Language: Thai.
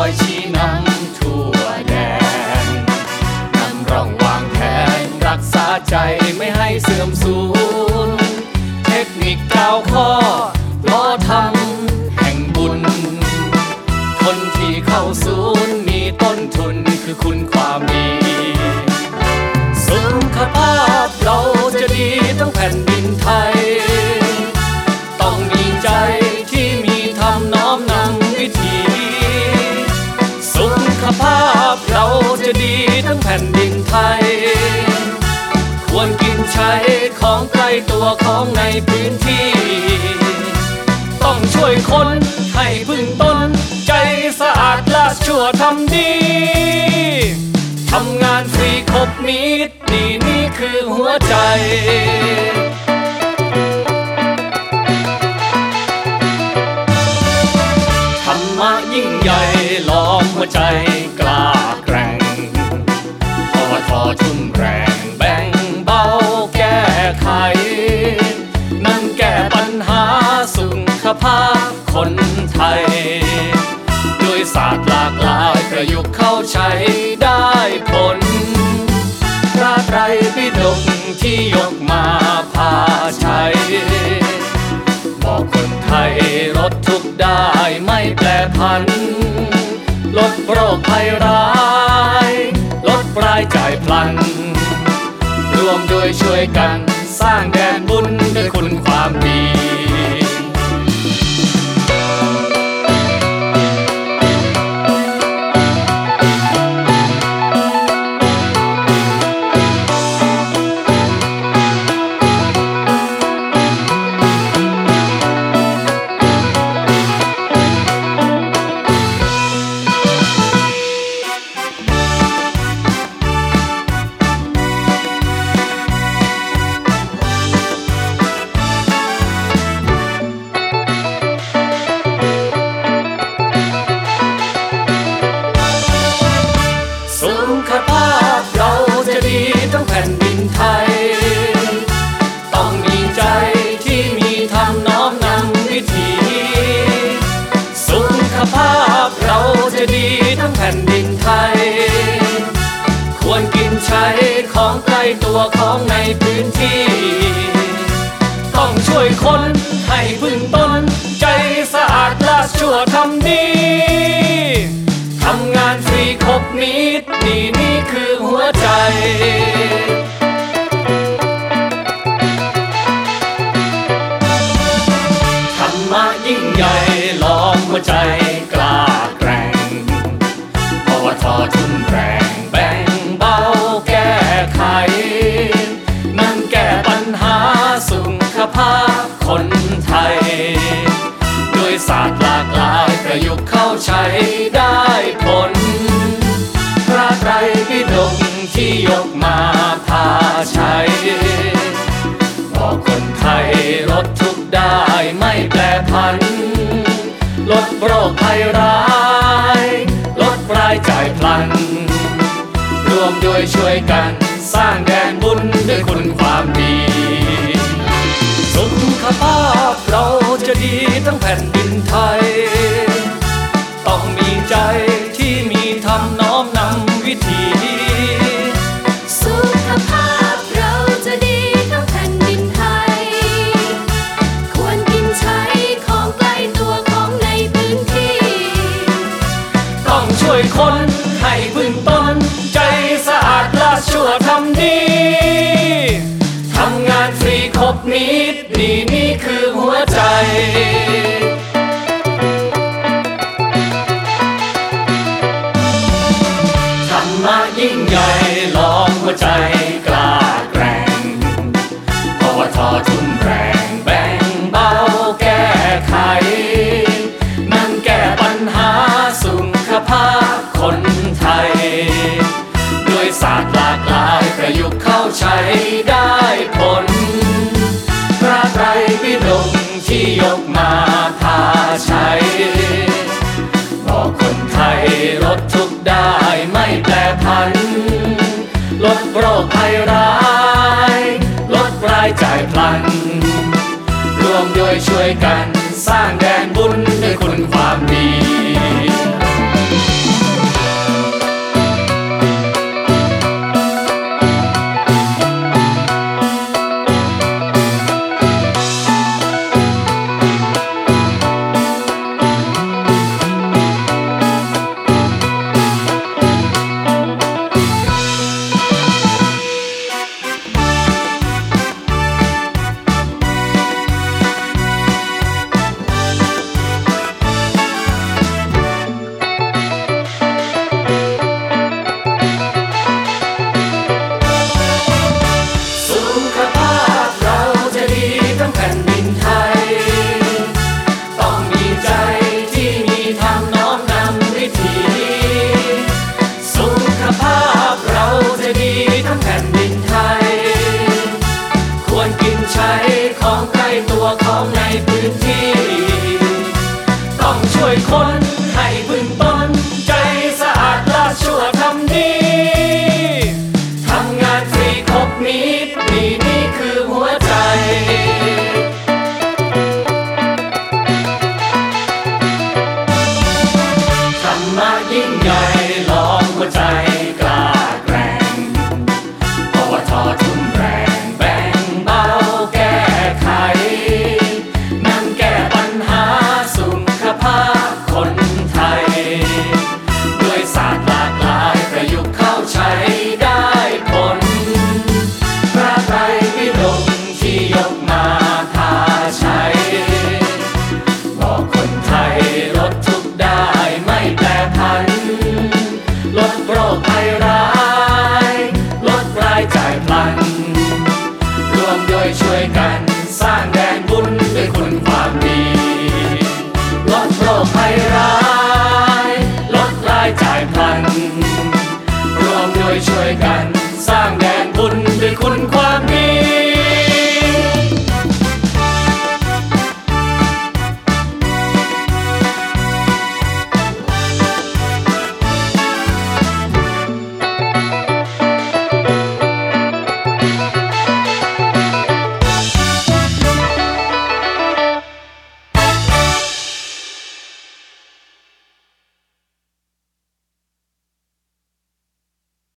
อยชี้นำทั่วแดนนำร่องวางแผนรักษาใจไม่ให้เสื่อมสูญเทคนิคเก้าข้อล้อทำแห่งบุญ คนที่เข้าศูนย์มีต้นทุนคือคุณ ตัวของในพื้นที่ ต้องช่วยคนให้พึ่งตน ใจสะอาดและชั่วทำดี ทำงานฟรีครบมิตรนี่นี่คือหัวใจ ศาสตร์หลากหลายประยุกต์เข้าใช้ได้ผล พระไตรปิฎกที่ยกมาพาใช้บอกคนไทยลดทุกได้ไม่แปรพัน ลดโรคภัยร้าย ลดรายจ่ายพลัน รวมโดยช่วยกันสร้างแดนบุญด้วยคุณความดี ทั้งแผ่นดินไทย ควรกินใช้ของใกล้ตัวของในพื้นที่ ต้องช่วยคนให้พึ่งตน ใจสะอาดและชั่วทำดี ทำงานฟรีครบมิตรนี่นี่คือหัวใจธรรมะยิ่งใหญ่ล้อมหัวใจกล้าแก ประยุกต์เข้าใช้ได้ผล พระไตรปิฎกที่ยกมาพาใช้บอกคนไทยลดทุกได้ไม่แปรพัน ลดโรคภัยร้าย ลดรายจ่ายพลัน รวมด้วยช่วยกันสร้างแดนบุญด้วยคุณความดี นำ ใช้ได้ผล พระไตรปิฎกที่ยกมาพาใช้ บอกคนไทยลดทุกได้ไม่แปรพัน ลดโรคภัยร้าย ลดรายจ่ายพลัน รวมด้วยช่วยกันสร้างแดนบุญด้วยคุณความดี minha. โรคภัยร้าย ลดรายจ่ายพลันรวมโดยช่วยกันสร้างแรงบุญด้วยคุณความดี ลดโรคภัยร้าย ลดรายจ่ายพลันรวมโดยช่วยกัน